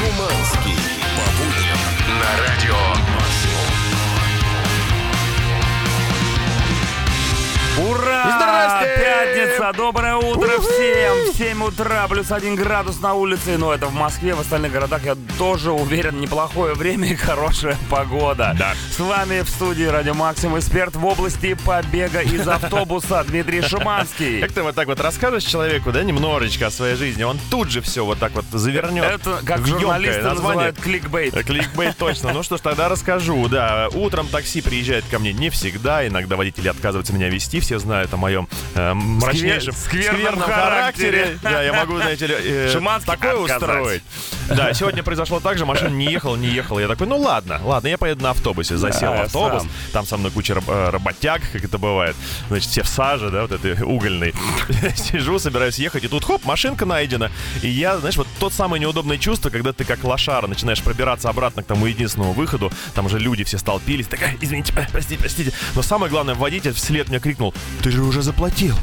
Шуманский. По будням на радио Ура! Здрасте! Пятница! Доброе утро всем! В 7 утра, плюс 1 градус на улице. Но это в Москве, в остальных городах, я тоже уверен, неплохое время и хорошая погода. Да. С вами в студии Радио Максим, эксперт в области побега из автобуса Дмитрий Шуманский. Как ты вот так вот расскажешь человеку, да, немножечко о своей жизни, он тут же все вот так вот завернет. Это, как журналисты называют, кликбейт. Э, Кликбейт точно. Ну что ж, тогда расскажу. Да, утром такси приезжает ко мне не всегда. Иногда водители отказываются меня вести. Все знают о моем э, мрачнейшем, скверном характере. характере. Да, я могу, знаете ли, э, такое отказать. устроить. Да, сегодня произошло так же, машина не ехала, не ехала. Я такой, ну ладно, ладно, я поеду на автобусе. Засел Да, автобус, сам. там со мной куча раб- э, работяг, как это бывает. Значит, все в саже, да, вот этой угольной. Сижу, собираюсь ехать, и тут, хоп, машинка найдена. И я, знаешь, вот тот самое неудобное чувство, когда ты как лошара начинаешь пробираться обратно к тому единственному выходу, там уже люди все столпились, такая, извините, простите, простите. Но самое главное, водитель вслед мне крикнул, ты же уже заплатил.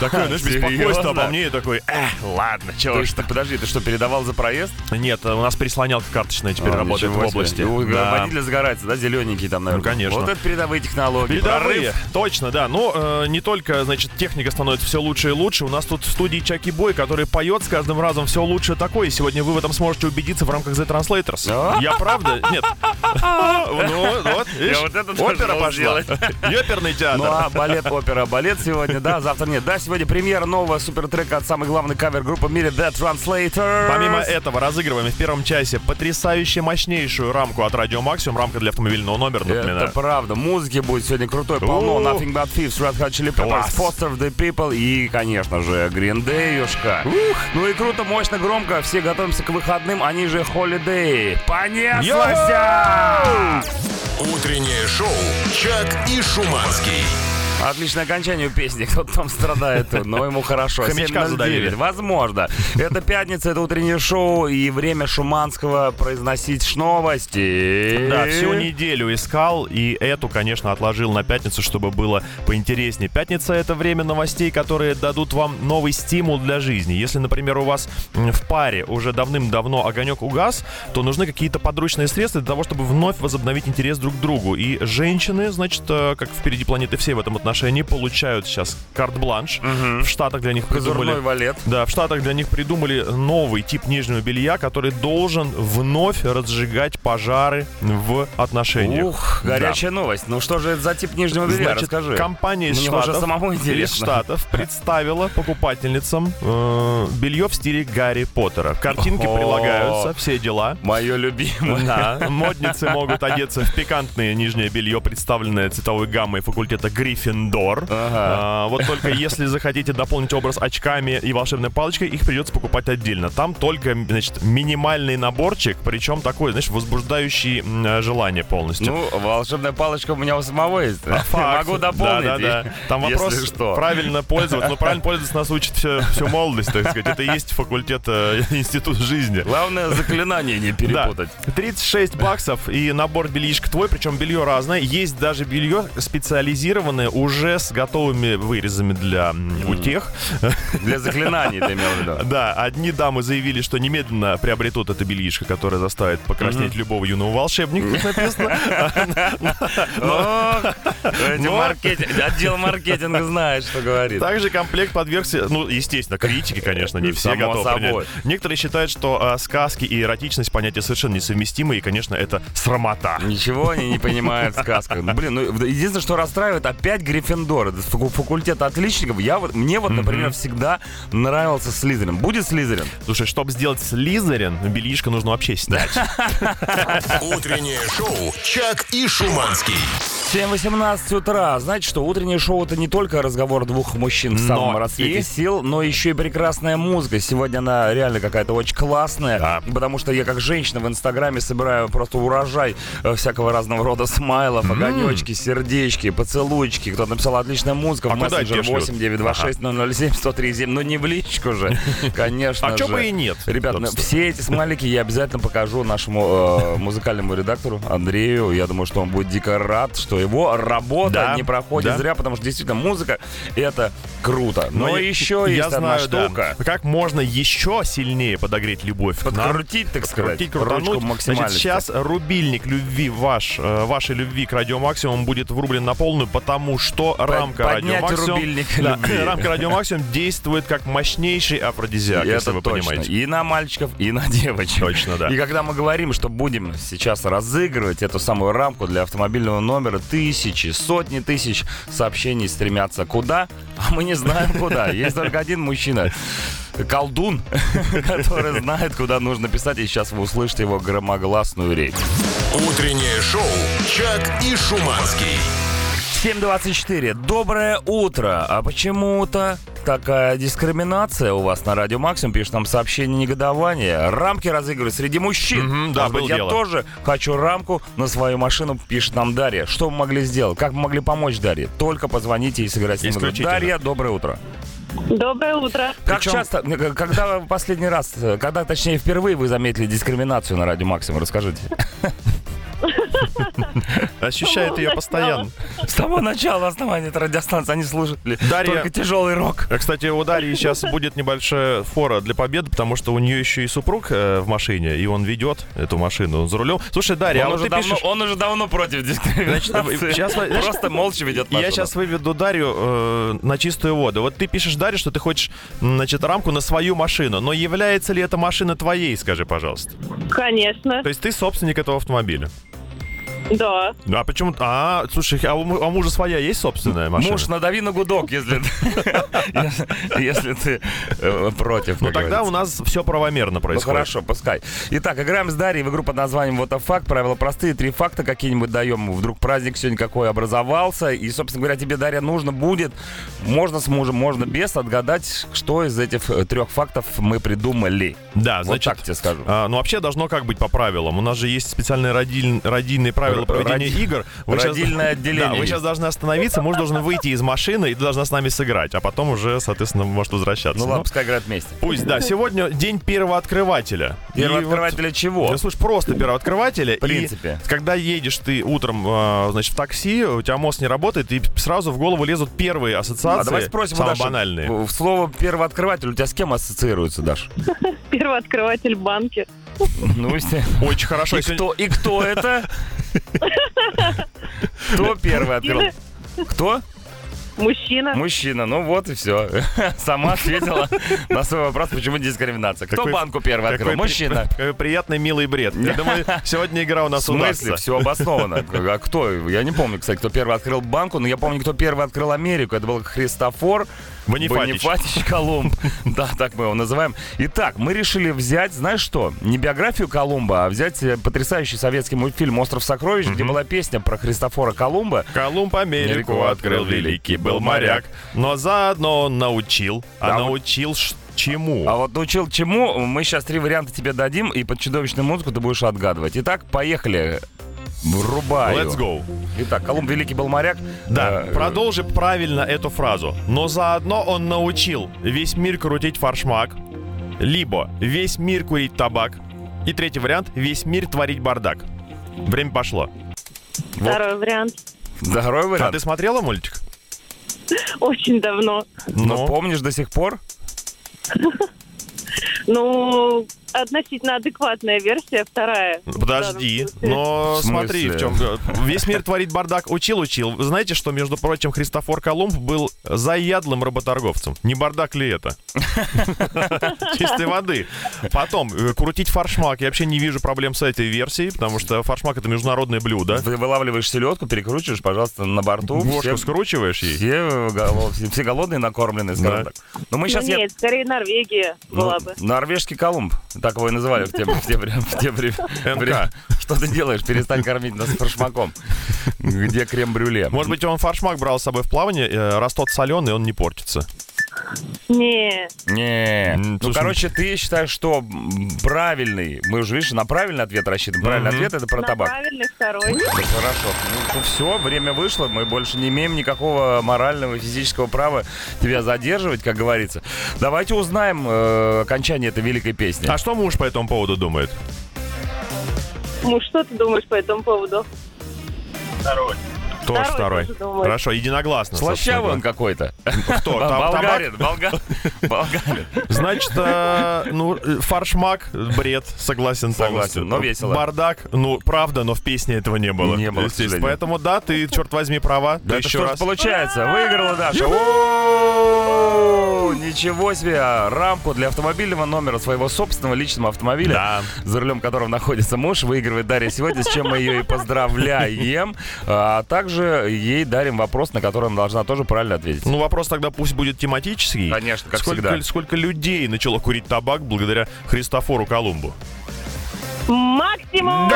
Такое, знаешь, беспокойство обо мне, и такой, э, ладно, чего ж что, подожди, ты что, передавал за проезд? Нет, у нас прислонялка карточная теперь А, работает в области. Ну, Да. Водитель загорается, да, зелененький там, наверное. Ну, конечно. Вот это передовые технологии. Передовые, Прорыв. точно, да. Но э, не только, значит, техника становится все лучше и лучше. У нас тут в студии Чаки Бой, который поет с каждым разом все лучше такое. И сегодня вы в этом сможете убедиться в рамках The Translators. Я правда? Нет. Ну, вот, опера пошла. Ёперный Ну театр. а балет, опера, балет сегодня, да, завтра нет. Да, сегодня премьера нового супертрека от самой главной кавер-группы в мире The Translator. Помимо этого, разыгрываем в первом часе потрясающе мощнейшую рамку от Радио Максимум, рамка для автомобильного номера, Это напоминаю. правда. Музыки будет сегодня крутой, полно. Ух. Nothing But Thieves, Red Hot Chili Peppers. Foster the People и, конечно же, Green Dayушка. Ну и круто, мощно, громко. Все готовимся к выходным, они же Holiday. Понеслась! Утреннее шоу «Чак и Шуманский». Отличное окончание у песни. Кто-то там страдает, но ему хорошо. Хомячка 7:09. задавили. Возможно. Это пятница, это утреннее шоу и время Шуманского произносить новости. Да, всю неделю искал, и эту, конечно, отложил на пятницу, чтобы было поинтереснее. Пятница — это время новостей, которые дадут вам новый стимул для жизни. Если, например, у вас в паре уже давным-давно огонек угас, то нужны какие-то подручные средства для того, чтобы вновь возобновить интерес друг к другу. И женщины, значит, э, как впереди планеты все в этом отношении, получают сейчас карт-бланш. В Штатах для них Козырной придумали... валет. Да, в Штатах для них придумали новый тип нижнего белья, который должен вновь разжигать пожары в отношениях. Ух, Да. горячая новость. Ну что же это за тип нижнего белья? Значит, Расскажи. компания из Штатов, самому из. Штатов представила покупательницам э, белье в стиле Гарри Поттера. Картинки О. прилагаются, все дела. Мое любимое. Да, модницы могут одеться в пикантное нижнее белье, представленное цветовой гаммой факультета Гриффиндор. А, вот только если захотите дополнить образ очками и волшебной палочкой, их придется покупать отдельно. Там только, значит, минимальный наборчик, причем такой, знаешь, возбуждающий желание полностью. Ну, волшебная палочка у меня у самого есть. Факт. Могу дополнить. Да, да, да. Там вопрос что. правильно пользоваться. Но правильно пользоваться нас учит всю, всю молодость, так сказать. Это и есть факультет, э, институт жизни. Главное заклинание не перепутать. Да. 36 баксов и набор бельишка твой, причем белье разное. Есть даже белье специализированное уже с готовыми вырезами для утех. Для заклинаний ты имел в виду. Да, одни дамы заявили, что немедленно приобретут это бельишко, которое заставит покраснеть любого юного волшебника, как написано. Отдел маркетинга знает, что говорит. Также комплект подвергся, ну, естественно, критике, конечно, не все готовы принять. Некоторые считают, что а, сказки и эротичность понятия совершенно несовместимы, и, конечно, это срамота. Ничего они не понимают в сказках. Блин, ну единственное, что расстраивает, опять Гриффиндор. Факу- факультет отличников. Я вот, мне вот, например, всегда нравился Слизерин. Будет Слизерин? Слушай, чтобы сделать Слизерин, бельишко нужно вообще снять. Утреннее шоу «Чак и Шуманский». 7.18 утра. Знаете что, утреннее шоу это не только разговор двух мужчин в Но самом расцвете и- сил, но еще и прекрасная музыка. Сегодня она реально какая-то очень классная, Да. потому что я как женщина в Инстаграме собираю просто урожай э, всякого разного рода смайлов, огонечки, сердечки, поцелуйчики. Кто-то написал отличная музыка А в мессенджер тебе шлют? 8926 007 137. Ну не в личку же, конечно А же. бы и нет, Ребят, ну, все эти смайлики я обязательно покажу нашему э, музыкальному редактору Андрею. Я думаю, что он будет дико рад, что его работа не проходит зря, потому что действительно музыка это круто. Но, я- еще я есть одна штука. Как можно еще сильнее подогреть любовь? Подкрутить, так сказать, Крутить, ручку крутануть. Значит, сейчас рубильник любви ваш, э, вашей любви к Радио Максимум будет врублен на полную, потому что рамка Радио поднять Максимум... рубильник Да, рамка Радио Максимум действует как мощнейший афродизиак, если это вы точно. понимаете. И на мальчиков, и на девочек. Точно, да. И когда мы говорим, что будем сейчас разыгрывать эту самую рамку для автомобильного номера, тысячи, сотни тысяч сообщений стремятся куда, а мы не знаем куда. Есть только один мужчина, колдун, который знает, куда нужно писать, и сейчас вы услышите его громогласную речь. Утреннее шоу «Чак и Шуманский». 7.24. Доброе утро. А почему-то такая дискриминация у вас на Радио Максимум, пишет нам сообщение негодования. Рамки разыгрывают среди мужчин. Мгм, да, Может быть, я дело. тоже хочу рамку на свою машину, пишет нам Дарья. Что вы могли сделать? Как вы могли помочь Дарье? Только позвоните и сыграйте. Дарья, доброе утро. Доброе утро. Как Причем- часто, когда вы последний раз, э, когда, точнее, впервые вы заметили дискриминацию на Радио Максимум? Расскажите. Ощущает ее постоянно. С самого начала основания этой радиостанции они слушали Дарья- только тяжелый рок. А, Кстати, у Дарьи сейчас будет небольшая фора для победы, потому что у нее еще и супруг э, в машине, и он ведет эту машину, за рулем. Слушай, Дарья, а он, вот уже ты давно, пишешь... он уже давно против дискриминации. Значит, сейчас Просто молча ведет Я машину. сейчас выведу Дарью э, на чистую воду. Вот ты пишешь Дарье, что ты хочешь, значит, рамку на свою машину. Но является ли эта машина твоей, скажи, пожалуйста? Конечно. То есть ты собственник этого автомобиля? Да. А почему? А, слушай, а у, а у мужа своя есть собственная машина? Муж, надави на гудок, если ты- если ты э, против. Ну тогда у нас все правомерно Ну происходит. хорошо, пускай. Итак, играем с Дарьей в игру под названием «Вот факт». Правила простые, три факта какие-нибудь даем. Вдруг праздник сегодня какой образовался. И, собственно говоря, тебе, Дарья, нужно будет, можно с мужем, можно без, отгадать, что из этих э, трех фактов мы придумали. Да, Вот значит, так тебе скажу. А, ну, вообще должно как быть по правилам. У нас же есть специальные родиль- родильные правила Р- проведения роди- игр. щас- родильное отделение Да, вы сейчас должны остановиться, муж должен выйти из машины, и ты должна с нами сыграть. А потом уже, соответственно, может возвращаться. Ну Ну, ладно, пускай играют вместе. Пусть, да. Сегодня день первооткрывателя. Первооткрывателя вот- чего? Ну, слушай, просто первооткрывателя. В принципе. И когда едешь ты утром, э, значит, в такси, у тебя мозг не работает, и сразу в голову лезут первые ассоциации, А давай спросим у самые банальные. в- Слово первооткрыватель у тебя с кем ассоциируется, Даш? Первооткрыватель банки. Ну, если- Очень хорошо. И кто, и кто это? Кто первый открыл? Кто? Мужчина. Мужчина. Ну вот и все. Сама ответила на свой вопрос, почему дискриминация. Кто Какой- банку первый открыл? Мужчина. Какой приятный, милый бред. Я думаю, сегодня игра у В нас смысле? удастся. Все обосновано. А кто? Я не помню, кстати, кто первый открыл банку, но я помню, кто первый открыл Америку. Это был Христофор Бонифатич. Бонифатич Колумб. Да, так мы его называем. Итак, мы решили взять, знаешь что, не биографию Колумба, а взять э, потрясающий советский мультфильм «Остров сокровищ», где была песня про Христофора Колумба. Колумб Америку открыл великий, был моряк. Но заодно он научил. А Да, вот- научил ш- чему? А вот научил чему, мы сейчас три варианта тебе дадим, и под чудовищную музыку ты будешь отгадывать. Итак, поехали. Врубаю. Let's go. Итак, Колумб великий был моряк. Да, Э, продолжи правильно эту фразу. Но заодно он научил весь мир крутить фаршмак, либо весь мир курить табак, и третий вариант — весь мир творить бардак. Время пошло. Второй вариант. Второй А вариант. ты смотрела мультик? Очень давно. Но помнишь до сих пор? Ну, относительно адекватная версия, вторая. Подожди, но В смотри, в чем... Весь мир творит бардак, учил-учил. Вы знаете, что, между прочим, Христофор Колумб был заядлым работорговцем? Не бардак ли это? Чистой воды. Потом, э, крутить фаршмак. Я вообще не вижу проблем с этой версией, потому что фаршмак — это международное блюдо. Ты вылавливаешь селедку, перекручиваешь, пожалуйста, на борту. Все, скручиваешь ей. все, голо- все- все голодные, накормленные, скажем Да. так. Но мы Ну, сейчас... нет, скорее Норвегия была бы. Норвежский Колумб. Так его и называли в те, в те в те вре- МК. вре- Что ты делаешь? Перестань кормить нас фаршмаком. Где крем-брюле? Может быть, он фаршмак брал с собой в плавание, э, раз тот соленый, он не портится. Не, Не. Ну, слушай, короче, ты считаешь, что правильный, мы уже, видишь, на правильный ответ рассчитываем. Правильный ответ это про на табак. правильный второй. Да хорошо. Ну, все, время вышло. Мы больше не имеем никакого морального и физического права тебя задерживать, как говорится. Давайте узнаем э, окончание этой великой песни. А что муж по этому поводу думает? Муж, что ты думаешь по этому поводу? Второй. Тоже думаю. Хорошо, единогласно. Слащавый он какой-то. Кто? Там- Болгарин, болга- болгарин. Значит, э, ну, э, фаршмак, бред, согласен Согласен, но весело. Бардак, ну, правда, но в песне этого не было. Не было. Поэтому, да, ты, черт возьми, права. Да еще раз. получается? Выиграла Даша. Ничего себе! Рамку для автомобильного номера своего собственного личного автомобиля, Да. за рулем которого находится муж, выигрывает Дарья сегодня, с чем мы ее и поздравляем. А также ей дарим вопрос, на который она должна тоже правильно ответить. Ну, вопрос тогда пусть будет тематический. Конечно, как сколько, всегда. Сколько людей начало курить табак благодаря Христофору Колумбу? Максимум!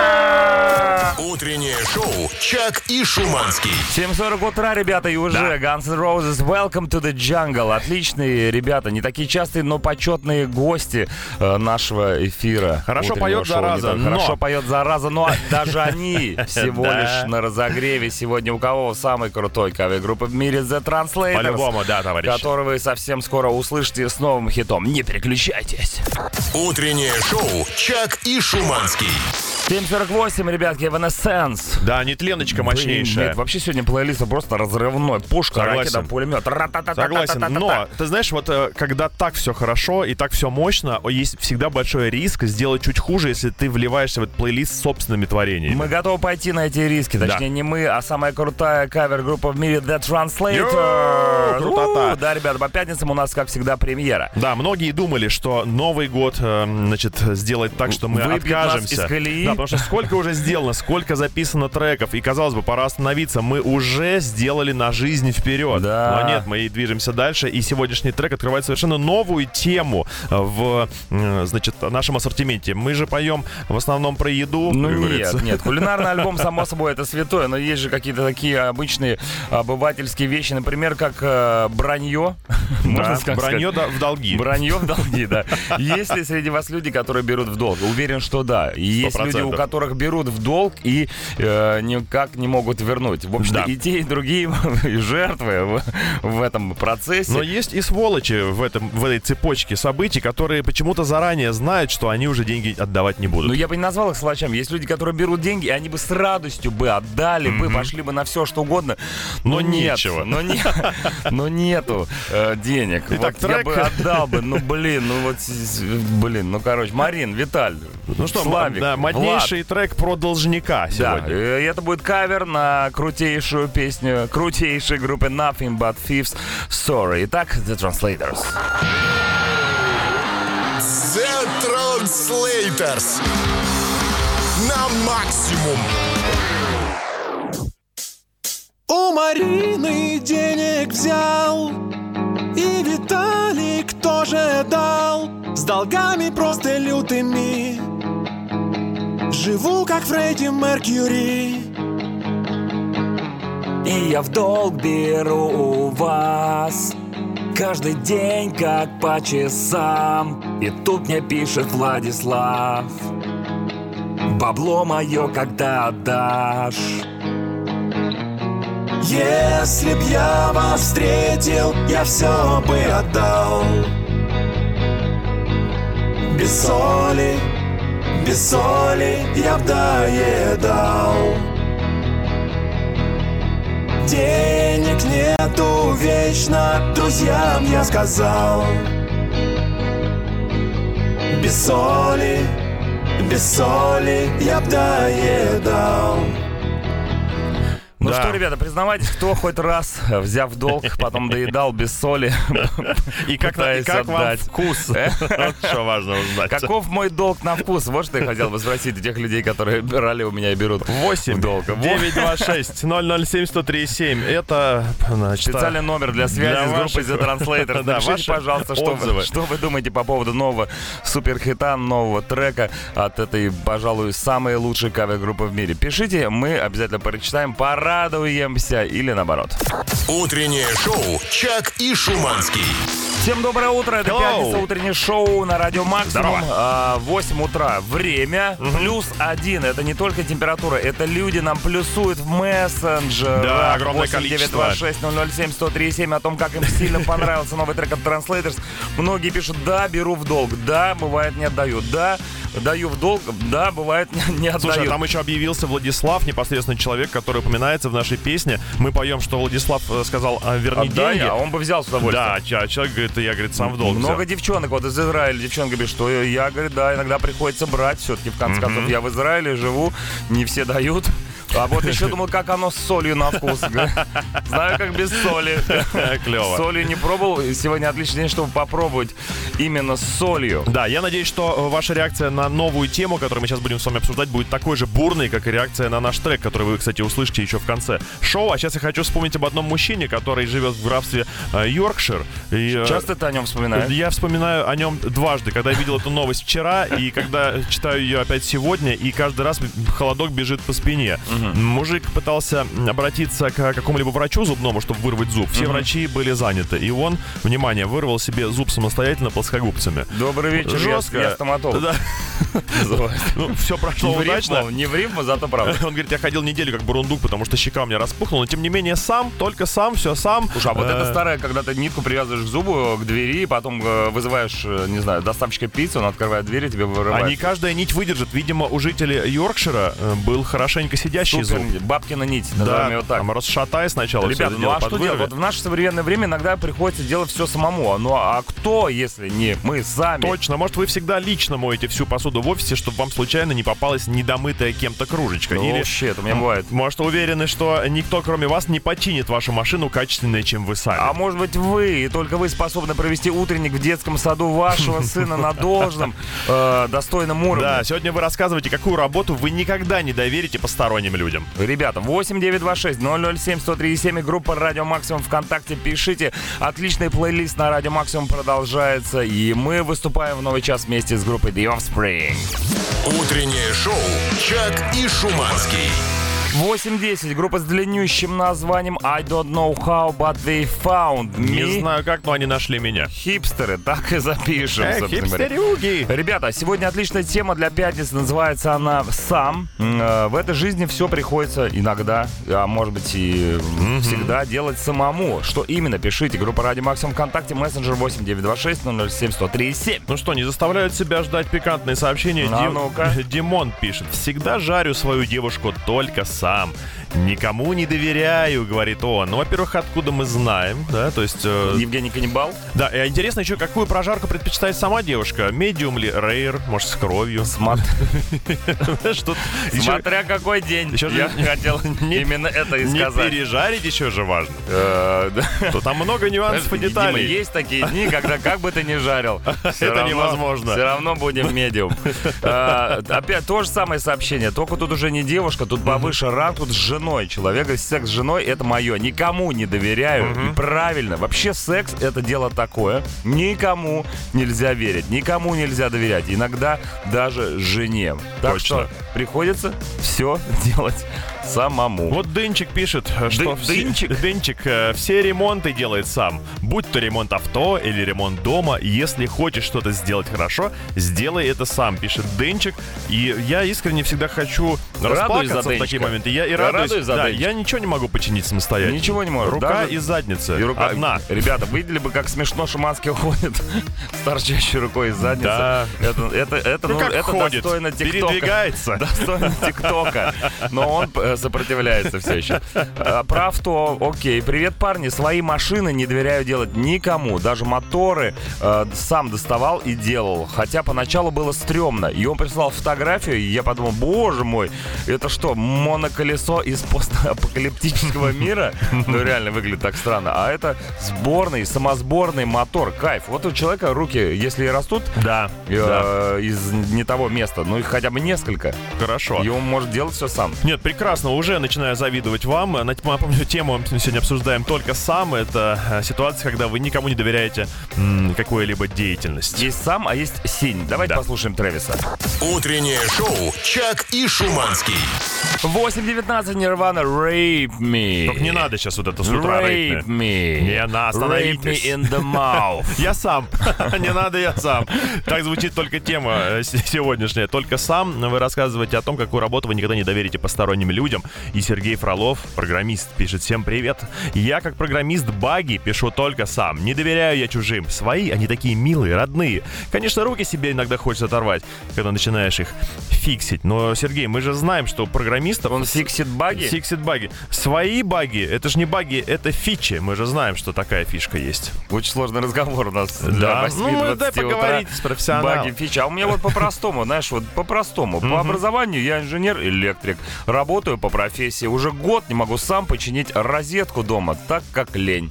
Утреннее шоу «Чак и Шуманский». 7.40 утра, ребята, и уже Guns N' Roses Welcome to the Jungle. Отличные ребята, не такие частые, но почетные гости э, нашего эфира. Хорошо поет шоу. «Зараза», но- Хорошо поет зараза, но даже они всего Да. лишь на разогреве. Сегодня у кого самый крутой кавер-группа в мире The Translators. По-любому, да, товарищ. Который вы совсем скоро услышите с новым хитом. Не переключайтесь. Утреннее шоу «Чак и Шуманский». Хованский. 7.48, ребятки, Evanescence. Да, нетленочка мощнейшая. Нет, вообще сегодня плейлист просто разрывной. Пушка, Согласен. ракета, пулемет. Согласен, но ты знаешь, вот э, когда так все хорошо и так все мощно, есть всегда большой риск сделать чуть хуже, если ты вливаешься в этот плейлист с собственными творениями. Мы готовы пойти на эти риски. Точнее, Да. не мы, а самая крутая кавер-группа в мире The Translator. Крутота. Да, ребята, по пятницам у нас, как всегда, премьера. Да, многие думали, что Новый год, э, значит, сделает так, что мы Выбьет нас откажемся. из колеи. Да, потому что сколько уже сделано, сколько записано треков, и казалось бы, пора остановиться. Мы уже сделали на жизнь вперед. Да. Но нет, мы и движемся дальше, и сегодняшний трек открывает совершенно новую тему в, значит, нашем ассортименте. Мы же поем в основном про еду. Ну нет, говорится. нет, кулинарный альбом, само собой, это святое, но есть же какие-то такие обычные обывательские вещи, например, как э, бранье. Можно Бранье сказать. да- в долги. Бранье в долги, да. Есть ли среди вас люди, которые берут в долг? Уверен, что да. Есть люди, у 100%. которых берут в долг и э, никак не могут вернуть. В общем, Да. и те, и другие жертвы в, в этом процессе. Но есть и сволочи в, этом, в этой цепочке событий, которые почему-то заранее знают, что они уже деньги отдавать не будут. Ну, я бы не назвал их сволочами. Есть люди, которые берут деньги, и они бы с радостью бы отдали бы, пошли бы на все, что угодно. Но нет, нечего. Но, не, но нету э, денег. Итак, вот я трек. бы отдал бы. Ну, блин, ну вот, блин, ну, короче, Марин, Виталь, Ну что, Славик, да, Влад. моднейший трек про должника Да, сегодня. и это будет кавер на крутейшую песню крутейшей группы Nothing But Thieves Sorry. Итак, The Translators. The Translators. На максимум. У Марины денег взял И Виталик тоже дал С долгами просто лютыми Живу как Фредди Меркьюри. И я в долг беру у вас. Каждый день как по часам. И тут мне пишет Владислав. Бабло мое когда отдашь? Если б я вас встретил, я все бы отдал. Без соли, без соли я б доедал. Денег нету вечно, друзьям я сказал. Без соли, без соли я б доедал Ну Да. что, ребята, признавайтесь, кто хоть раз, э, взяв долг, потом доедал без соли, И как, и как вам вкус? Э? Вот что важно узнать. Каков мой долг на вкус? Вот что я хотел бы спросить у тех людей, которые брали у меня и берут 8 долг. 926 007 1037 Это, значит, Специальный номер для связи Для с группой ваших- The Translators. Да, Напишите, пожалуйста, что отзывы. вы, что вы думаете по поводу нового суперхита, нового трека от этой, пожалуй, самой лучшей кавер-группы в мире. Пишите, мы обязательно прочитаем, порадуемся или наоборот. Утреннее шоу «Чак и Шуманский». Всем доброе утро, это Hello. пятница, утреннее шоу на Радио Максимум. Здорово. А, 8 утра, время, плюс один. Это не только температура, это люди нам плюсуют в мессенджер. Да, огромное количество. 926-007-1037 о том, как им сильно понравился новый трек от Translators. Многие пишут, да, беру в долг, да, бывает не отдаю, да, даю в долг. Да, бывает, не отдаю. Слушай, а там еще объявился Владислав, непосредственно человек, который упоминается в нашей песне. Мы поем, что Владислав э, сказал, а, верни Отдай, деньги. а он бы взял с удовольствием. Да, а человек говорит, я, говорит, сам в долг Много взял. девчонок, вот из Израиля девчонка говорит, что я, говорит, да, иногда приходится брать все-таки, в конце концов, я в Израиле живу, не все дают. А вот еще думал, как оно с солью на вкус. Знаю, как без соли. Клево. С солью не пробовал. Сегодня отличный день, чтобы попробовать именно с солью. Да, я надеюсь, что э, ваша реакция на новую тему, которую мы сейчас будем с вами обсуждать, будет такой же бурной, как и реакция на наш трек, который вы, кстати, услышите еще в конце шоу. А сейчас я хочу вспомнить об одном мужчине, который живет в графстве э, Йоркшир. И, э, Часто ты о нем вспоминаешь? Я вспоминаю о нем дважды, когда я видел эту новость вчера, и когда читаю ее опять сегодня, и каждый раз холодок бежит по спине. Мужик пытался обратиться к какому-либо врачу зубному, чтобы вырвать зуб. Все врачи были заняты, и он, внимание, вырвал себе зуб самостоятельно плоскогубцами. Добрый вечер, Жестко. я стоматолог. Да. Ну, все прошло Не в удачно. рифму, не в рифму, зато правда. Он говорит, я ходил неделю как бурундук, потому что щека у меня распухла, но тем не менее сам, только сам, все сам. Слушай, а вот Э, это старое, когда ты нитку привязываешь к зубу, к двери, потом э, вызываешь, э, не знаю, доставщика пиццы, он открывает дверь и тебе А вырывает. не каждая нить выдержит. Видимо, у жителей Йоркшира был хорошенько сидящий Зуб. бабкина нить, назовем его так. там расшатай сначала Ребята, ну а что делать? Вот в наше современное время иногда приходится делать все самому. Ну а кто, если не мы сами? Точно, может, вы всегда лично моете всю посуду в офисе, чтобы вам случайно не попалась недомытая кем-то кружечка. Ну, Или, вообще, это у меня бывает. может, уверены, что никто, кроме вас, не починит вашу машину качественнее, чем вы сами. А может быть вы, и только вы способны провести утренник в детском саду вашего сына на должном, э, достойном уровне. Да, сегодня вы рассказываете, какую работу вы никогда не доверите посторонним людям. Ребята, 8926 007 137 и группа Радио Максимум ВКонтакте. Пишите. Отличный плейлист на Радио Максимум продолжается. И мы выступаем в новый час вместе с группой The Offspring. Утреннее шоу «Чак и Шуманский». 8.10. Группа с длиннющим названием I don't know how, but they found me. Не знаю как, но они нашли меня. Хипстеры, так и запишем, говоря. хипстерюги! Ребята, сегодня отличная тема для пятницы. Называется она «Сам». Э, В этой жизни все приходится иногда, а может быть и всегда делать самому. Что именно? Пишите. Группа Радио Максимум ВКонтакте, мессенджер 8926 007 137. Ну что, не заставляют себя ждать пикантные сообщения? А Дим- ну-ка. Димон пишет. Всегда жарю свою девушку только сам. Никому не доверяю, говорит он. Ну, во-первых, откуда мы знаем, да, то есть... э, Евгений Каннибал. да, и интересно еще, какую прожарку предпочитает сама девушка. Медиум ли, рейр, может, с кровью. Смотря какой день. Я не- хотел не- именно это и не сказать. пережарить еще же важно. Э. То там много нюансов и Дима, деталей. есть такие дни, когда как бы ты ни жарил, Это невозможно. Все равно будем медиум. А, Опять то же самое сообщение, только тут уже не девушка, тут повыше ранг, тут с женой. Человек говорит, секс с женой это мое, никому не доверяю. И правильно, вообще секс это дело такое, никому нельзя верить, никому нельзя доверять, иногда даже жене. Так Точно. что приходится все делать самому. Вот Дынчик пишет, что все, Дынчик? Дынчик, э, все ремонты делает сам. Будь то ремонт авто или ремонт дома, если хочешь что-то сделать хорошо, сделай это сам, пишет Дынчик. И я искренне всегда хочу Радуюсь расплакаться за в такие моменты. Я и радуюсь. радуюсь за да, я ничего не могу починить самостоятельно. Ничего не можешь. Рука Даже- и задница. И рука- Одна. Ребята, видели бы, как смешно Шуманский ходит с торчащей рукой из задницы. Да. Это, это, это, Ну, ну, это ходит, достойно ТикТока. передвигается. Достойно ТикТока. Но он э, сопротивляется все еще. А, Про авто, окей. Привет, парни. Свои машины не доверяю делать никому. Даже моторы э, сам доставал и делал. Хотя поначалу было стрёмно. И он прислал фотографию, и я подумал, боже мой, это что, моноколесо из постапокалиптического мира? Ну, реально выглядит так странно. А это сборный, самосборный мотор. Кайф. Вот у человека руки, если и растут Да, э, да, из не того места, ну их хотя бы несколько, хорошо. и он может делать все сам. Нет, прекрасно, уже начинаю завидовать вам. На- Напомню, тему мы сегодня обсуждаем только сам. Это э, ситуация, когда вы никому не доверяете какой-либо деятельности. Есть сам, а есть синь. Давайте Да. послушаем Трэвиса. Утреннее шоу «Чак и Шуманский». Шуманский. 8.19 Нирвана Rape Me. Только не надо сейчас вот это с утра Rape me. Не, на, остановитесь. Rape me in the mouth. Я сам. Не надо, я сам. Так звучит только тема э, сегодняшняя. Только сам вы рассказываете о том, какую работу вы никогда не доверите посторонним людям. И Сергей Фролов, программист, пишет всем привет. Я, как программист баги, пишу только сам. Не доверяю я чужим. Свои, они такие милые, родные. Конечно, руки себе иногда хочется оторвать, когда начинаешь их фиксить. Но, Сергей, мы же знаем, что программистов... Он фиксит баги? Фиксит баги. Свои баги, это же не баги, это фичи. Мы же знаем, что такая фишка есть. Очень сложный разговор у нас. Да. Для 8 Ну, дай утра. поговорить с профессионалом. Баги, фичи. А у меня вот по-простому, знаешь, вот по-простому. По образованию я инженер-электрик. Работаю по профессии. Уже год не могу сам починить розетку дома, так как лень.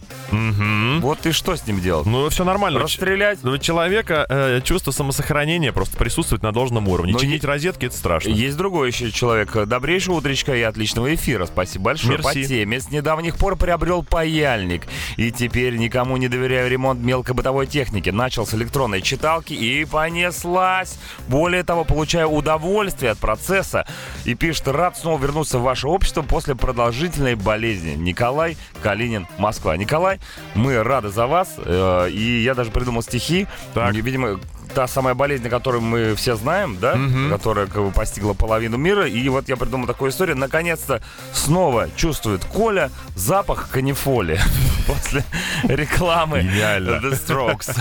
Вот ты что с ним делал? Ну, все нормально. Расстрелять? У человека э, чувство самосохранения просто присутствует на должном уровне. Но Чинить е- розетки это страшно. Есть другой еще человек. Добрейшего утречка и отличного эфира. Спасибо большое. По Мерси. теме. С недавних пор приобрел паяльник. И теперь никому не доверяю ремонт мелкой бытовой техники. Начал с электронной читалки и понеслась. Более того, получаю удовольствие от процесса. И пишет, рад снова вернуться в ваше общество после продолжительной болезни. Николай Калинин, Москва. Николай, мы рады за вас. э, И я даже придумал стихи. Так. Видимо, та самая болезнь, о которой мы все знаем, да, которая как бы постигла половину мира. И вот я придумал такую историю. Наконец-то снова чувствует Коля запах канифоли после рекламы. The Strokes.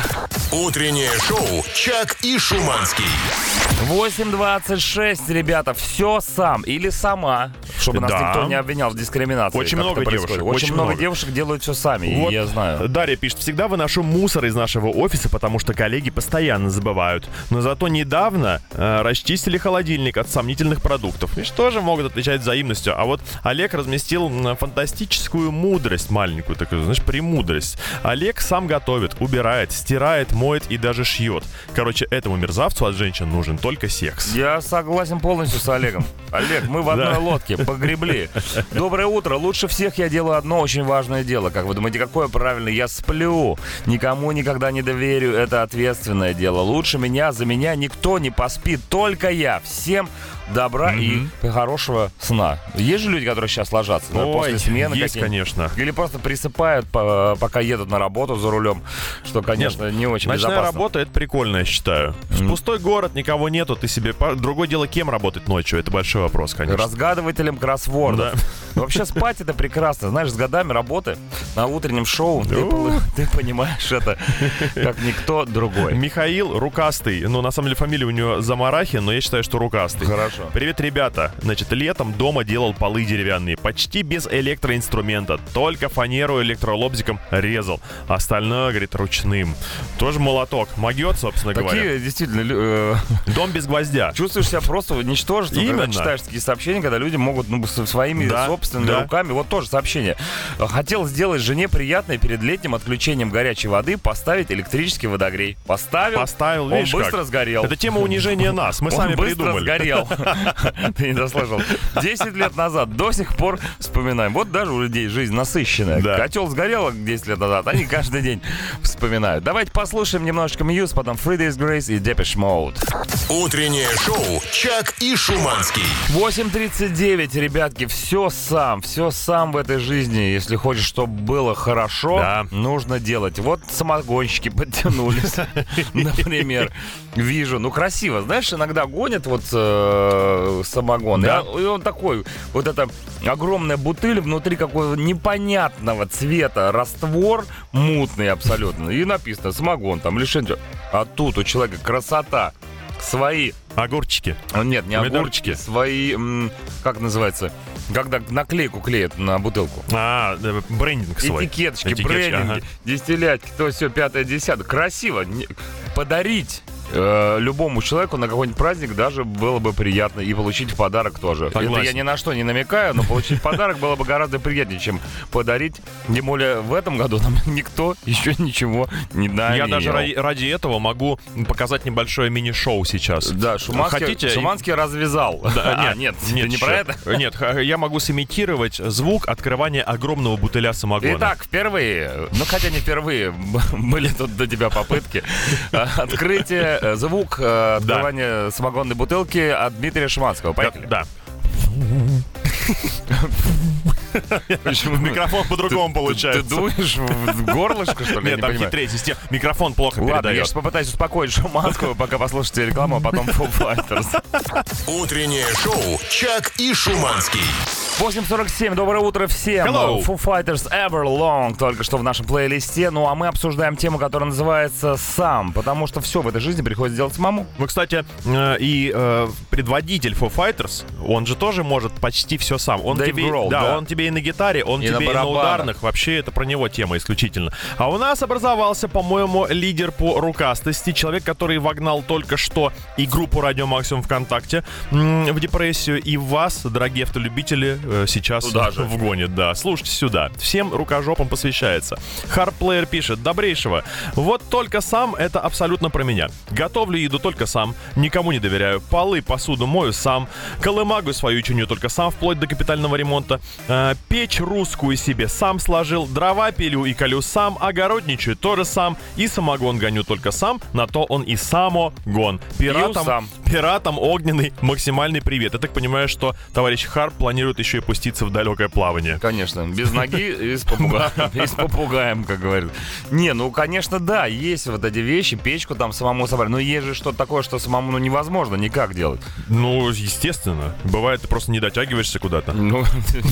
Утреннее шоу «Чак и Шуманский». 8.26, ребята, все сам или сама, чтобы нас Да. никто не обвинял в дискриминации. Очень как много девушек, Очень, очень много много. девушек делают все сами, и Вот я знаю. Дарья пишет, всегда выношу мусор из нашего офиса, потому что коллеги постоянно забывают. Но зато недавно э, расчистили холодильник от сомнительных продуктов. И что же могут отвечать взаимностью? А вот Олег разместил фантастическую мудрость маленькую, такую, знаешь, премудрость. Олег сам готовит, убирает, стирает, моет и даже шьет. Короче, этому мерзавцу от женщин нужен только секс. Я согласен полностью с Олегом. Олег, мы в одной Да. лодке, погребли. Доброе утро. Лучше всех я делаю одно очень важное дело. Как вы думаете, какое правильное? Я сплю. Никому никогда не доверю. Это ответственное дело. Лучше меня, за меня никто не поспит. Только я. Всем добра и хорошего сна. Есть же люди, которые сейчас ложатся да, Ой, после смены есть, конечно. Или просто присыпают, по- пока едут на работу за рулем, что, конечно, не очень Ночная безопасно. работа это прикольно, я считаю. Пустой город, никого нету, ты себе. Другое дело, кем работать ночью, это большой вопрос, конечно. Разгадывателем кроссвордов. Да. Вообще спать это прекрасно. Знаешь, с годами работы на утреннем шоу ты, ты понимаешь это как никто другой. Михаил Рукастый. Ну, на самом деле, фамилия у него Замарахин, но я считаю, что Рукастый. Хорошо. Привет, ребята. Значит, летом дома делал полы деревянные, почти без электроинструмента. Только фанеру электролобзиком резал. Остальное, говорит, ручным. Тоже молоток. Могет, собственно говоря. Такие действительно лю- э, Дом без гвоздя. чувствуешь себя просто ничтожеством, когда Именно. читаешь такие сообщения, когда люди могут ну, своими Да, собственными да. руками. Вот тоже сообщение. Хотел сделать жене приятное перед летним отключением горячей воды, поставить электрический водогрей. Поставил. Поставил, Он быстро как. сгорел. Это тема унижения нас. Мы Он сами быстро придумали. сгорел. Ты не дослышал. 10 лет назад до сих пор вспоминаем. Вот даже у людей жизнь насыщенная. Да. Котел сгорел 10 лет назад, они каждый день вспоминают. Давайте послушаем немножечко Мьюз, потом Free Days Grace и Depeche Mode. Утреннее шоу «Чак и Шуманский». 8.39, ребятки, все сам, все сам в этой жизни. Если хочешь, чтобы было хорошо, Да. нужно делать. Вот самогонщики подтянулись, например. Вижу, ну красиво. Знаешь, иногда гонят вот э, самогон, и Да. он- и он такой, вот эта огромная бутыль, внутри какого непонятного цвета раствор, мутный абсолютно. И написано самогон, там лишение. А тут у человека красота. Свои Огурчики. а, Нет, не Помидорчики. огурчики, свои, как называется, когда наклейку клеят на бутылку. А, э, брендинг свой. Этикеточки, Этикеточки, брендинги, ага. дистиллятки, то все, пятое, десятое. Красиво. Подарить э, любому человеку на какой-нибудь праздник даже было бы приятно и получить в подарок тоже. Это Согласен. я ни на что не намекаю, но получить подарок было бы гораздо приятнее, чем подарить. Тем более в этом году нам никто еще ничего не дарил. Я даже ради, ради этого могу показать небольшое мини-шоу сейчас. Да, Шуманский, Хотите? Шуманский развязал. Да, А, нет, ты не еще. про это? Нет, я могу сымитировать звук открывания огромного бутыля самогона. Итак, впервые, ну хотя не впервые, были тут до тебя попытки, открытие, э, звук э, открывания самогонной бутылки от Дмитрия Шиманского. Поехали. да. Почему? Микрофон по-другому Ты получается. дуешь в горлышко, что ли? Нет, не там хитрее система. Микрофон плохо Ладно, я передает. сейчас попытаюсь успокоить Шуманскую, пока послушаете рекламу, а потом Foo Fighters. Утреннее шоу «Чак и Шуманский». 8.47, доброе утро всем. Hello. Foo Fighters Everlong только что в нашем плейлисте. Ну, а мы обсуждаем тему, которая называется «Сам», потому что все в этой жизни приходится делать самому. Ну, кстати, э, и э, предводитель Foo Fighters, он же тоже может почти все сам. Он Дэйв тебе, Гролл, да, да. он тебе и на гитаре, он И на тебе и на ударных. Вообще, это про него тема исключительно. А у нас образовался, по-моему, лидер по рукастости. Человек, который вогнал только что и группу Радио Максимум ВКонтакте в депрессию. И вас, дорогие автолюбители, сейчас Туда же. вгонит. Да, слушайте сюда. Всем рукожопам посвящается. Хардплеер пишет, добрейшего. Вот только сам это абсолютно про меня. Готовлю еду только сам, никому не доверяю. Полы, посуду мою сам. Колымагу свою чиню только сам, вплоть до капитального ремонта. Э, печь русскую себе сам сложил. Дрова пилю и колю сам. Огородничаю тоже сам. И самогон гоню только сам. На то он и самогон. Пиратам, сам. пиратам огненный максимальный привет. Я так понимаю, что товарищ Харп планирует еще и пуститься в далекое плавание. Конечно, без ноги и с попугаем, как говорят. Не, ну, конечно, да, есть вот эти вещи, печку там самому собрать, но есть же что-то такое, что самому ну, невозможно никак делать. Ну, естественно. Бывает, ты просто не дотягиваешься куда-то. Ну,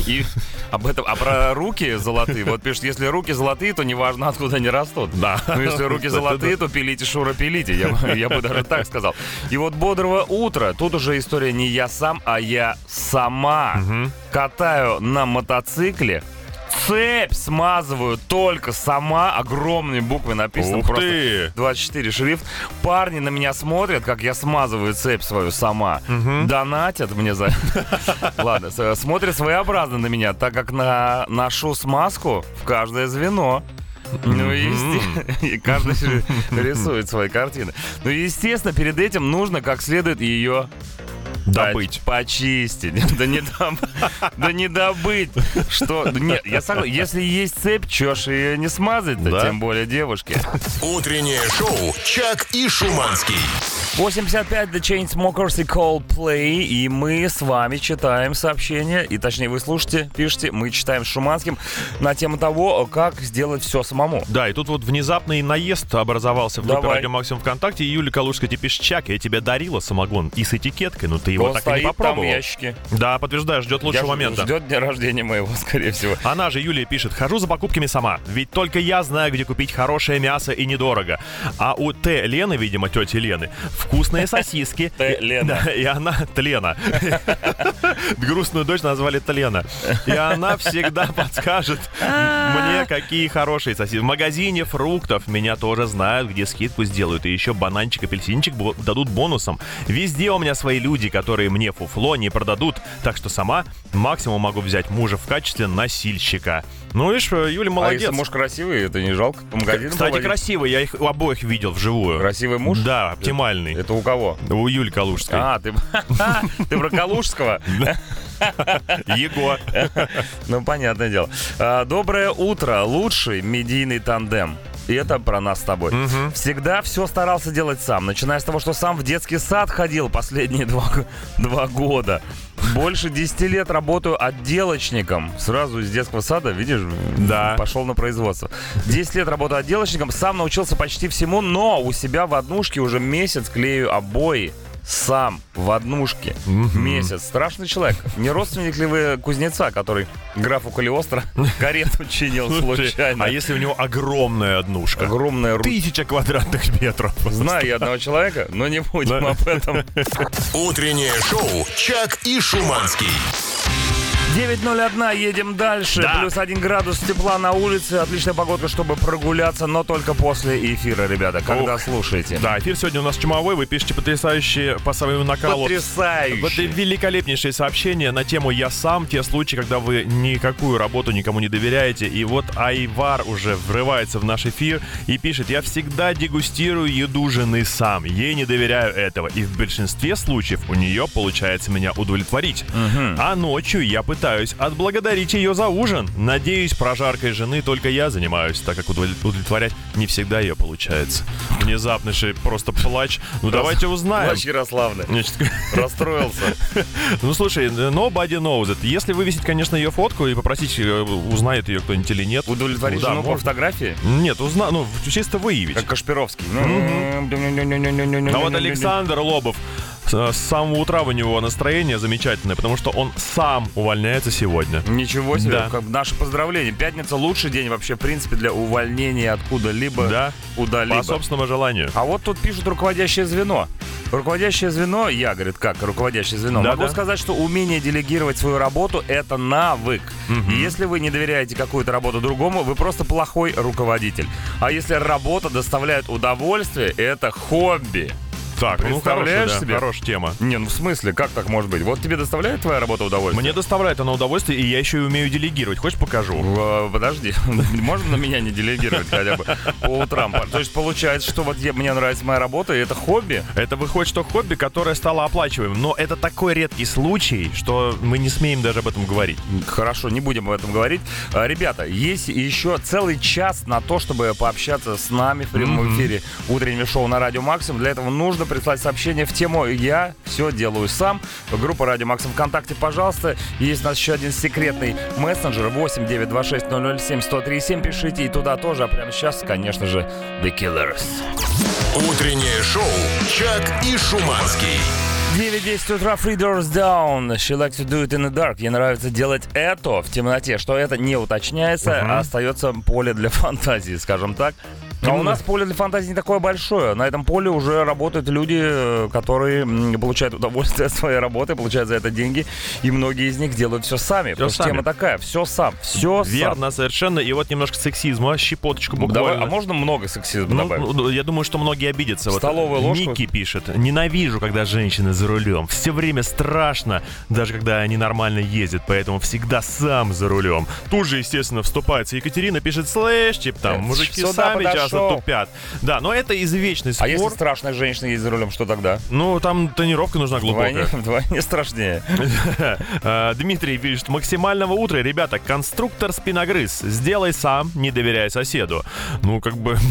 и об этом, а про руки золотые, вот пишет, если руки золотые, то неважно, откуда они растут. Да. Ну, если руки золотые, то пилите, Шура, пилите, я, я бы даже так сказал. И вот бодрого утра, тут уже история не я сам, а я сама. Катаю на мотоцикле, Цепь смазываю только сама, огромными буквами написано Ух просто ты! 24 шрифт. Парни на меня смотрят, как я смазываю цепь свою сама. Донатят мне за... Ладно, с- смотрят своеобразно на меня, так как на... ношу смазку в каждое звено. Ну, и, каждый рисует свои картины. Ну, естественно, перед этим нужно как следует ее Добыть. Почистить. Да не доб- Да не добыть. Что? Нет, я согласен. Если есть цепь, чё ж ее не смазать-то, Да. тем более девушки. Утреннее шоу «Чак и Шуманский». 85 The Chainsmokers и Coldplay, и мы с вами читаем сообщения, и точнее вы слушаете, пишите, мы читаем с Шуманским на тему того, как сделать все самому. Да, и тут вот внезапный наезд образовался в группе Давай. Радио Максимум ВКонтакте, и Юлия Калужская тебе пишет, Чак, я тебе дарила самогон и с этикеткой, но ты его Он так и не стоит там в попробовал. ящике. Да, подтверждаю, ждет лучшего Я момента. Ждет дня рождения моего, скорее всего. Она же, Юлия, пишет, хожу за покупками сама, ведь только я знаю, где купить хорошее мясо и недорого. А у Т. Лены, видимо, тети Лены, вкусные сосиски. Лена. И она Тлена. Грустную дочь назвали Тлена. И она всегда подскажет мне, какие хорошие сосиски. В магазине фруктов меня тоже знают, где скидку сделают. И еще бананчик, апельсинчик дадут бонусом. Везде у меня свои люди, которые мне фуфло не продадут. Так что сама максимум могу взять мужа в качестве носильщика. Ну, видишь, Юля А молодец. если муж красивый, это не жалко по магазину Кстати, повозить? красивый, я их обоих видел вживую. Красивый муж? Да, оптимальный. Это у кого? У Юли Калужской. А, ты, ты про Калужского? Его. Ну, понятное дело. А, Доброе утро. Лучший медийный тандем. И это про нас с тобой. Всегда все старался делать сам. Начиная с того, что сам в детский сад ходил последние два, два года. Больше 10 лет работаю отделочником. Сразу из детского сада, видишь, Да. пошел на производство. 10 лет работаю отделочником, сам научился почти всему, но у себя в однушке уже месяц клею обои. Сам в однушке. Месяц. Страшный человек. Не родственник ли вы кузнеца, который графу Калиостро карету чинил случайно? А если у него огромная однушка? Огромная ру... Тысяча квадратных метров. Знаю я одного человека, но не будем Да. об этом. Утреннее шоу «Чак и Шуманский». 9.01, едем дальше. Да. Плюс один градус тепла на улице. Отличная погодка, чтобы прогуляться, но только после эфира, ребята. Когда Ух. слушаете. Да, эфир сегодня у нас чумовой. Вы пишете потрясающие по своему накалу. Потрясающе. Вот великолепнейшие сообщения на тему «Я сам». Те случаи, когда вы никакую работу никому не доверяете. И вот Айвар уже врывается в наш эфир и пишет «Я всегда дегустирую еду жены сам. Ей не доверяю этого. И в большинстве случаев у нее получается меня удовлетворить. А ночью я пытаюсь отблагодарить ее за ужин. Надеюсь, прожаркой жены только я занимаюсь, так как удовлет- удовлетворять не всегда ее получается. Внезапнейший просто плач. Ну, давайте узнаем. Плач Ярославны. Значит, Расстроился. ну, слушай, nobody knows it. Если вывесить, конечно, ее фотку и попросить, э, узнает ее кто-нибудь или нет. Удовлетворить Да, жену по фотографии? Нет, узна... ну, чисто выявить. Как Кашпировский. А вот Александр Лобов с с самого утра у него настроение замечательное, потому что он сам увольняется сегодня. Ничего себе, Да. как наше поздравление. Пятница лучший день вообще, в принципе, для увольнения откуда-либо, Да. куда-либо. По собственному желанию. А вот тут пишут руководящее звено. Руководящее звено, я, говорит, как руководящее звено, Да, могу да. сказать, что умение делегировать свою работу – это навык. И если вы не доверяете какую-то работу другому, вы просто плохой руководитель. А если работа доставляет удовольствие, это хобби. Так, ну хорошая, да, себе? хорошая тема. Не, ну в смысле, как так может быть? Вот тебе доставляет твоя работа удовольствие? Мне доставляет она удовольствие, и я еще и умею делегировать. Хочешь, покажу? Подожди, можно на меня не делегировать хотя бы по утрам? То есть получается, что вот мне нравится моя работа, и это хобби? Это выходит, что хобби, которое стало оплачиваемым. Но это такой редкий случай, что мы не смеем даже об этом говорить. Хорошо, не будем об этом говорить. А, Ребята, есть еще целый час на то, чтобы пообщаться с нами в прямом эфире утреннего шоу на Радио Максимум. Для этого нужно прислать сообщение в тему «Я все делаю сам». Группа Радио Максимум ВКонтакте, пожалуйста. Есть у нас еще один секретный мессенджер 8 926 007 1037. Пишите и туда тоже. А прямо сейчас, конечно же, The Killers. Утреннее шоу «Чак и Шуманский». 9-10 утра, Three Doors Down. She likes to do it in the dark. Ей нравится делать это в темноте. Что это не уточняется, а остается поле для фантазии, скажем так. А у нас поле для фантазии не такое большое. На этом поле уже работают люди, э, которые получают удовольствие от своей работы, получают за это деньги. И многие из них делают все сами. потому что сами. тема такая. Все сам. Все сам. Верно, совершенно. И вот немножко сексизма, щепоточку Давай, буквально. а можно много сексизма Ну, добавить? ну, я думаю, что многие обидятся. Вот Столовую ложку? Ники пишет. Ненавижу, когда женщины за рулем. Все время страшно, даже когда они нормально ездят, поэтому всегда сам за рулем. Тут же, естественно, вступается Екатерина, пишет, слышь, типа там, Э, мужики сюда сами подошел». тупят. Да, но это извечный спор. а если страшная женщина едет за рулем, что тогда? Ну, там тренировка нужна Вдвойне, глубокая. вдвойне страшнее. А, Дмитрий пишет, максимального утра, ребята, конструктор спиногрыз, сделай сам, не доверяй соседу. Ну, как бы...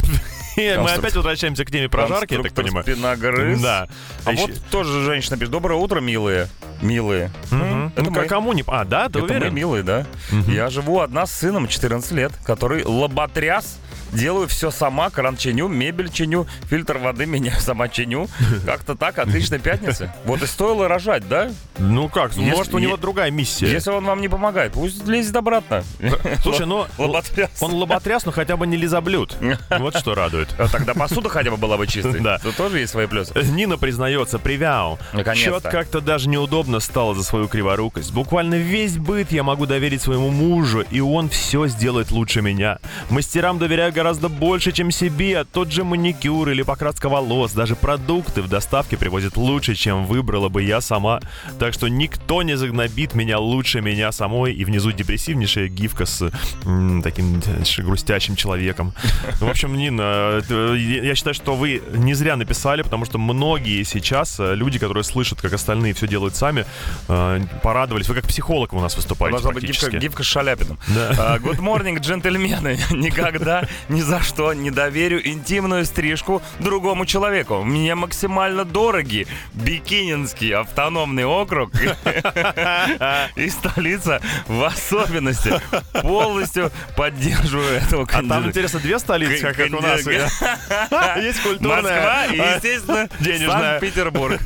Мы опять возвращаемся к теме прожарки, я так понимаю. Спиногрыз. Да. А вот тоже женщина пишет. Доброе утро, милые. Милые. Ну, мы. к кому не... А, да, ты Это мы уверен? милые, да. Я живу одна с сыном 14 лет, который лоботряс. Делаю все сама, кран чиню, мебель чиню, фильтр воды меняю, сама чиню. Как-то так, отличная пятница. Вот и стоило рожать, да? Ну как, Если- может, у него е- другая миссия. Если он вам не помогает, пусть лезет обратно. Слушай, ну, Лоботряс. он лоботряс, но хотя бы не лизоблюд. Вот что радует. А Тогда посуда хотя бы была бы чистой. Да. Тут тоже есть свои плюсы. Нина признается, привяу. Наконец-то. Чет как-то даже неудобно стало за свою криворукость. Буквально весь быт я могу доверить своему мужу, и он все сделает лучше меня. Мастерам доверяю гораздо больше, чем себе. Тот же маникюр или покраска волос, даже продукты в доставке привозят лучше, чем выбрала бы я сама. Так что никто не загнобит меня лучше меня самой. И внизу депрессивнейшая гифка с м, таким грустящим человеком. Ну, В общем, Нина, я считаю, что вы не зря написали, потому что многие сейчас э, люди, которые слышат, как остальные все делают сами, э, порадовались. Вы как психолог у нас выступаете Должна быть гифка, гифка с Шаляпиным. Да. А, Good morning, джентльмены. Никогда, ни за что не доверю интимную стрижку другому человеку. Мне максимально дороги Бикининский автономный округ и столица в особенности. Полностью поддерживаю этого А там, кандидата. интересно, две столицы, как, у нас. Есть культурная. Москва и, а, естественно, денежная. Санкт-Петербург.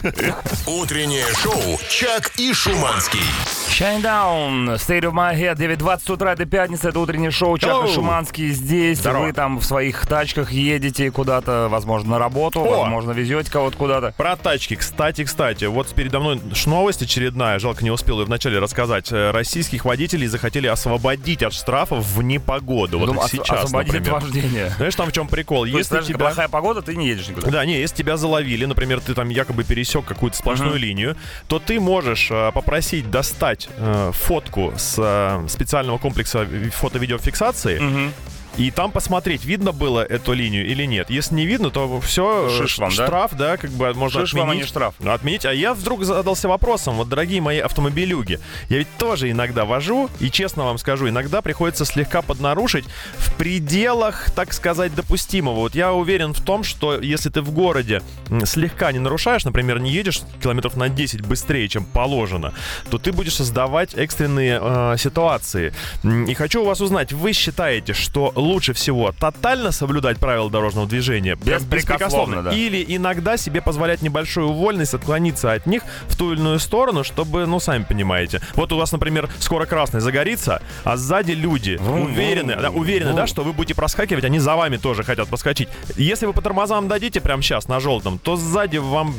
Утреннее шоу «Чак и Шуманский». Shine Down, State of My Head, 9.20 утра, это пятница, это утреннее шоу, Чака Hello. Шуманский здесь, Здорово. вы там в своих тачках едете куда-то, возможно, на работу, О. возможно, везете кого-то куда-то. Про тачки. Кстати, кстати, вот передо мной новость очередная. Жалко, не успел ее вначале рассказать. Э, Российских водителей захотели освободить от штрафов в непогоду. Вот Думаю, ос- сейчас, освободить от например. вождения. Знаешь, там в чем прикол? Если даже тебя... плохая погода, ты не едешь никуда. Да, не, если тебя заловили, например, ты там якобы пересек какую-то сплошную линию, то ты можешь э, попросить достать э, фотку с э, специального комплекса ви- фото-видеофиксации, и там посмотреть, видно было эту линию или нет. Если не видно, то все, Шиш вам, да? штраф, да, как бы можно Шиш вам, а отменить. не штраф. Отменить. А я вдруг задался вопросом, вот, дорогие мои автомобилюги, я ведь тоже иногда вожу, и честно вам скажу, иногда приходится слегка поднарушить в пределах, так сказать, допустимого. Вот я уверен в том, что если ты в городе слегка не нарушаешь, например, не едешь километров на 10 быстрее, чем положено, то ты будешь создавать экстренные э, ситуации. И хочу у вас узнать, вы считаете, что лучше всего тотально соблюдать правила дорожного движения? прям Беспрекословно, да. Или иногда себе позволять небольшую вольность отклониться от них в ту или иную сторону, чтобы, ну, сами понимаете. Вот у вас, например, скоро красный загорится, а сзади люди Врум, уверены, врум, да, уверены, врум. да, что вы будете проскакивать, они за вами тоже хотят проскочить. Если вы по тормозам дадите прямо сейчас на желтом, то сзади вам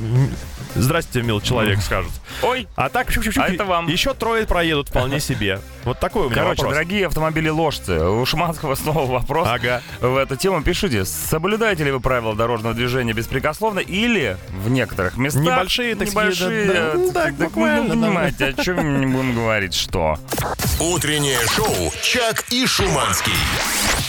«Здрасте, милый человек» скажут. Ой, А так, А это вам. еще трое проедут вполне себе. Вот такой у меня Короче, вопрос. дорогие автомобили ложцы, у Шуманского снова вопрос Ага. в эту тему. Пишите, соблюдаете ли вы правила дорожного движения беспрекословно или в некоторых местах... Небольшие, так сказать, небольшие, да, да, ну, так так, ну, да. понимаете, о чем не будем говорить, что. Утреннее шоу «Чак и Шуманский».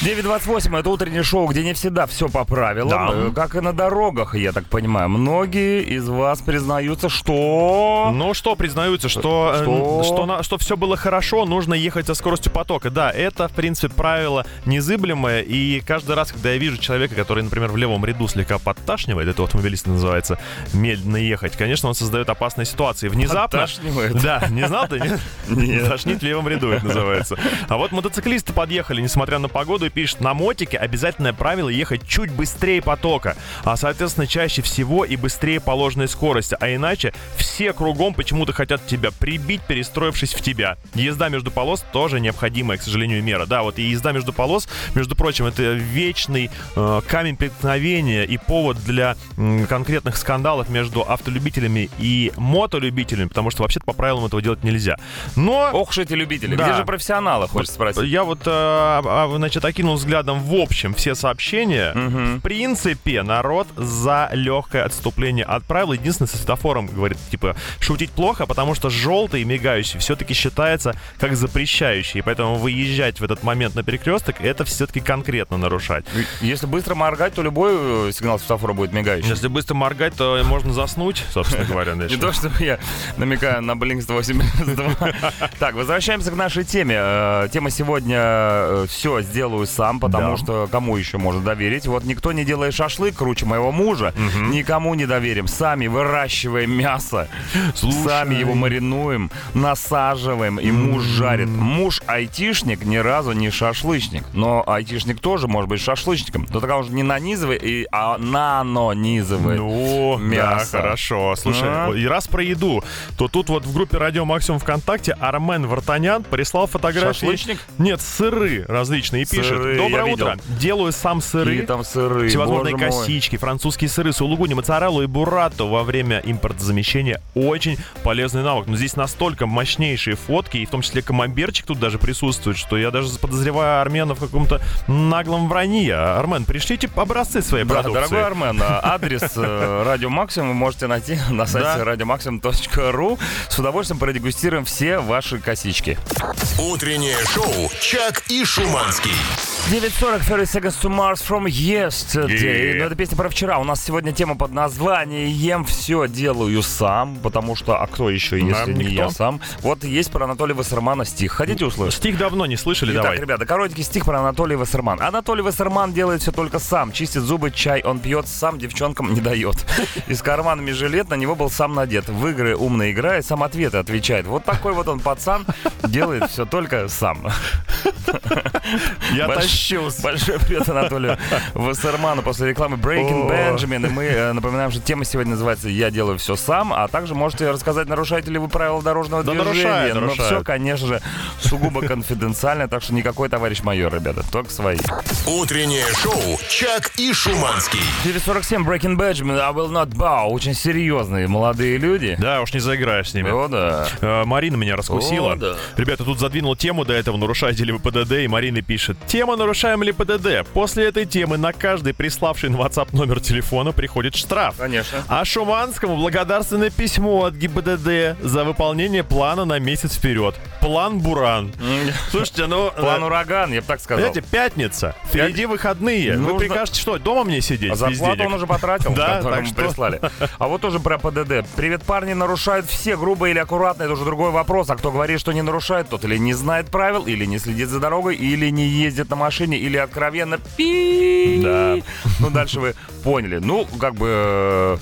9.28 это утреннее шоу, где не всегда все по правилам, Да. как и на дорогах, я так понимаю. Многие из вас признаются, что... Ну что, признаются, что, э, Что? что, на- что все было хорошо, нужно ехать со скоростью потока. Да, это, в принципе, правило незыблемое. И каждый раз, когда я вижу человека, который, например, в левом ряду слегка подташнивает, это у автомобилиста называется медленно ехать, конечно, он создает опасные ситуации. Внезапно... Подташнивает? Да, не знал ты? Нет? Нет. Тошнит в левом ряду, это называется. А вот мотоциклисты подъехали, несмотря на погоду, и пишут, на мотике обязательное правило ехать чуть быстрее потока, а, соответственно, чаще всего и быстрее положенной скорости, а иначе все кругом почему-то хотят тебя прибить, перестроившись в тебя. Езда между полос тоже необходимая, к сожалению, мера. Да, вот и езда между полос, между прочим, это вечный э, камень преткновения и повод для м, конкретных скандалов между автолюбителями и мотолюбителями, потому что вообще-то по правилам этого делать нельзя. Но Ох уж эти любители, Да. где же профессионалы, хочется спросить. я вот, э, а, значит, окинул взглядом в общем все сообщения. В принципе, народ за легкое отступление от правил. Единственное, со светофором, говорит, типа, шутить плохо, потому что желтый мигающий все-таки считается как запрещающий. И поэтому выезжать в этот момент на перекресток, это все-таки конкретно нарушать. Если быстро моргать, то любой э, сигнал светофора будет мигающий. Если быстро моргать, то можно заснуть, собственно говоря. Не то, что я намекаю на Blink 182. Так, возвращаемся к нашей теме. Э, Тема сегодня «Все сделаю сам», потому что кому еще можно доверить? Вот никто не делает шашлык круче моего мужа. Никому не доверим. Сами выращиваем мясо. Сами его маринуем, насаживаем, и муж жарит. Муж айтишник ни разу не шашлычник. Но айтишник тоже может быть шашлычником. Но тогда он же не нанизывает, и- а нанонизывает. Ну, мясо. да, хорошо. Слушай, А? и раз про еду, то тут вот в группе Радио Максимум ВКонтакте Армен Вартанян прислал фотографии. Шашлычник? Нет, сыры различные. И пишет, Сыры, доброе утро. Делаю сам сыры. Какие там сыры, Всевозможные боже мой. косички, французские сыры, сулугуни, моцареллу и буррато во время импортозамещения. Очень полезный навык. Но здесь настолько мощнейшие фотки, и в том числе камамберчик тут даже присутствует, что я даже подозреваю Армена в каком-то наглом вранье. Армен, пришлите образцы своей Да, продукции. дорогой Армен, а, адрес э, Радио Максимум вы можете найти на сайте Да. radiomaximum.ru. С удовольствием продегустируем все ваши косички. Утреннее шоу «Чак и Шуманский». 9.40 30 Seconds to Mars from Yesterday. Yeah. Ну, это песня про вчера. У нас сегодня тема под названием «Все делаю сам», потому что, а кто еще, если не никто. я сам? Вот есть про Анатолия Вассермана стих. Хотите услышать? Стих давно не слышали, Итак, давай. ребята, коротенький стих про Анатолия Вассерман. Анатолий Вассерман делает все только сам. Чистит зубы, чай он пьет, сам девчонкам не дает. Из карманами жилет на него был сам надет. В игры умно играет, сам ответы отвечает. Вот такой вот он пацан, делает все только сам. Я Больш- тащусь. Большой привет Анатолию Вассерману после рекламы Breaking. Benjamin. И мы э, напоминаем, что тема сегодня называется «Я делаю все сам», а также можете рассказать, нарушаете ли вы правила дорожного Да движения. Но все, конечно же, сугубо конфиденциально, так что никакой товарищ майор, ребята, только свои. Утреннее шоу «Чак и Шуманский». 447 Breaking Benjamin, I will not bow. Очень серьезные молодые люди. Да, уж не заиграешь с ними. О, да. Э, Марина меня раскусила. О, да. Ребята, тут задвинул тему до этого, нарушаете ли вы ПДД, и Марина пишет, тема нарушаем ли ПДД? После этой темы на каждый приславший на WhatsApp номер телефона приходит штраф. Конечно. А Шуманскому благодарственное письмо от ГИБДД за выполнение плана на месяц вперед. План Буран. Слушайте, ну... План э, ураган, я бы так сказал. Знаете, пятница, впереди выходные. Вы Нужно- прикажете что, дома мне сидеть? А зарплату он уже потратил, Да, так что- прислали. А вот тоже про ПДД. Привет, парни, нарушают все грубо или аккуратно, это уже другой вопрос. А кто говорит, что не нарушает, тот или не знает правил, или не следит за дорогой, или не ездит на машине, или откровенно пи. Да. Ну, дальше вы поняли. Ну, как бы...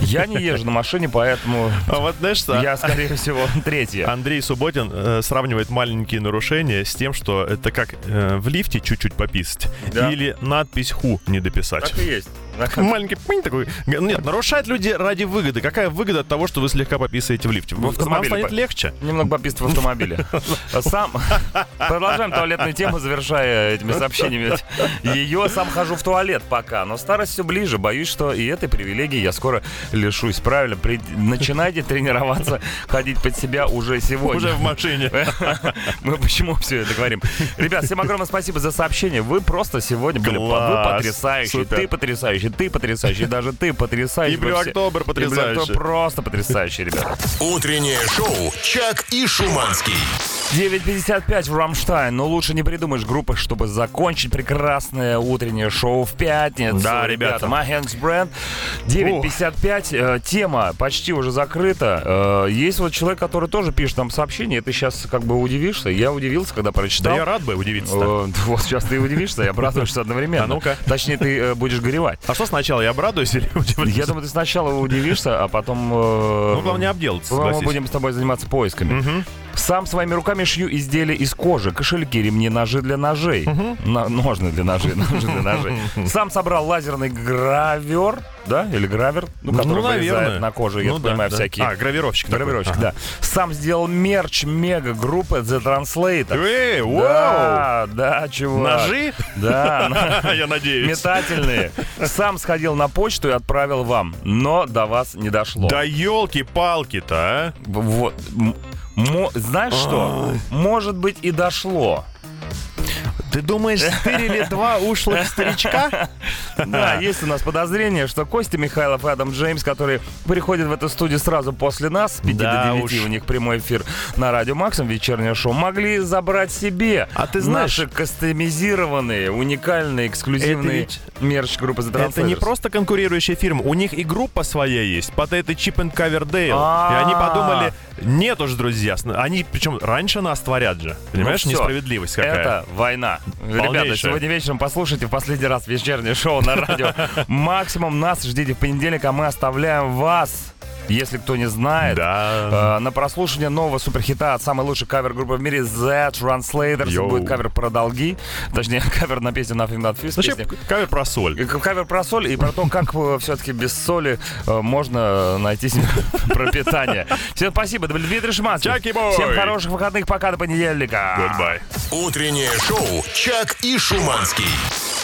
Я не езжу на машине, поэтому А вот знаешь что? я, скорее всего, третья. Андрей Субботин э, сравнивает маленькие нарушения с тем, что это как э, в лифте чуть-чуть пописать Да. или надпись «ху» не дописать. Так и есть. Маленький пынь такой. Нет, нарушают люди ради выгоды. Какая выгода от того, что вы слегка пописаете в лифте? В Вам автомобиле станет по- легче. Немного попист в автомобиле. Сам... Продолжаем туалетную тему, завершая этими сообщениями. Ее сам хожу в туалет пока, но старость все ближе. Боюсь, что и этой привилегии я скоро лишусь. Правильно, При- начинайте тренироваться, ходить под себя уже сегодня. Уже в машине. Мы почему все это говорим? Ребят, всем огромное спасибо за сообщение. Вы просто сегодня были вы потрясающие. Ты потрясающий, ты потрясающий, даже ты потрясающий. И Блю Октобер потрясающий. Просто потрясающий, ребята. Утреннее шоу «Чак и Шуманский». 9.55 в Рамштайн. Но лучше не придумаешь группы, чтобы закончить прекрасное утреннее шоу в пятницу. Да, ребята. Махенс Бренд. 9.55. э, тема почти уже закрыта. Э, есть вот человек, который тоже пишет нам сообщение. И ты сейчас как бы удивишься. Я удивился, когда Да прочитал. я рад бы удивиться. Э, Вот сейчас ты удивишься, я обрадуешься одновременно. А ну-ка. Точнее, ты э, будешь горевать. А что сначала, я обрадуюсь или удивлюсь? Я думаю, ты сначала удивишься, а потом... э, Ну, главное, не обделаться, мы будем с тобой заниматься поисками. Сам своими руками шью изделия из кожи, кошельки, ремни, ножи для ножей. На- ножны для ножей, ножи для ножей. Сам собрал лазерный гравер, да, или гравер, ну, который Ну, вырезает на коже, я Ну да, понимаю, да. всякие... А, гравировщик такой. Гравировщик, Ага. да. Сам сделал мерч мега группы The Translator. Эй, вау! Да, да, чувак. Ножи? Да, Я надеюсь. метательные. Сам сходил на почту и отправил вам, но до вас не дошло. Да елки-палки-то, а? Вот. Мо- знаешь что? Может быть и дошло. Ты думаешь, стырили два ушлых старичка? Да, есть у нас подозрение, что Костя Михайлов и Адам Джеймс, которые приходят в эту студию сразу после нас, с 5 Да до 9, уж. у них прямой эфир на Радио Максим, вечернее шоу, могли забрать себе А ты знаешь- наши кастомизированные, уникальные, эксклюзивные мерч группы The Это не просто конкурирующая фирма, у них и группа своя есть, под это Chip and Coverdale. И они подумали, нет уж, друзья, они причем раньше нас творят же. Понимаешь, Ну несправедливость какая. Это война. Ребята, сегодня вечером послушайте в последний раз вечернее шоу на радио. Максимум нас ждите в понедельник, а мы оставляем вас, если кто не знает, Да. э, на прослушивание нового суперхита от самой лучшей кавер-группы в мире The Translators. Йоу. Будет кавер про долги, точнее, кавер на песню Nothing But Thieves. Вообще, кавер про соль. И к- Кавер про соль и про то, как все-таки без соли э, можно найти себе пропитание. Всем спасибо. Это был Дмитрий Шиманский. Чаки бой. Всем хороших выходных. Пока до понедельника. Goodbye. Утреннее шоу «Чак и Шуманский».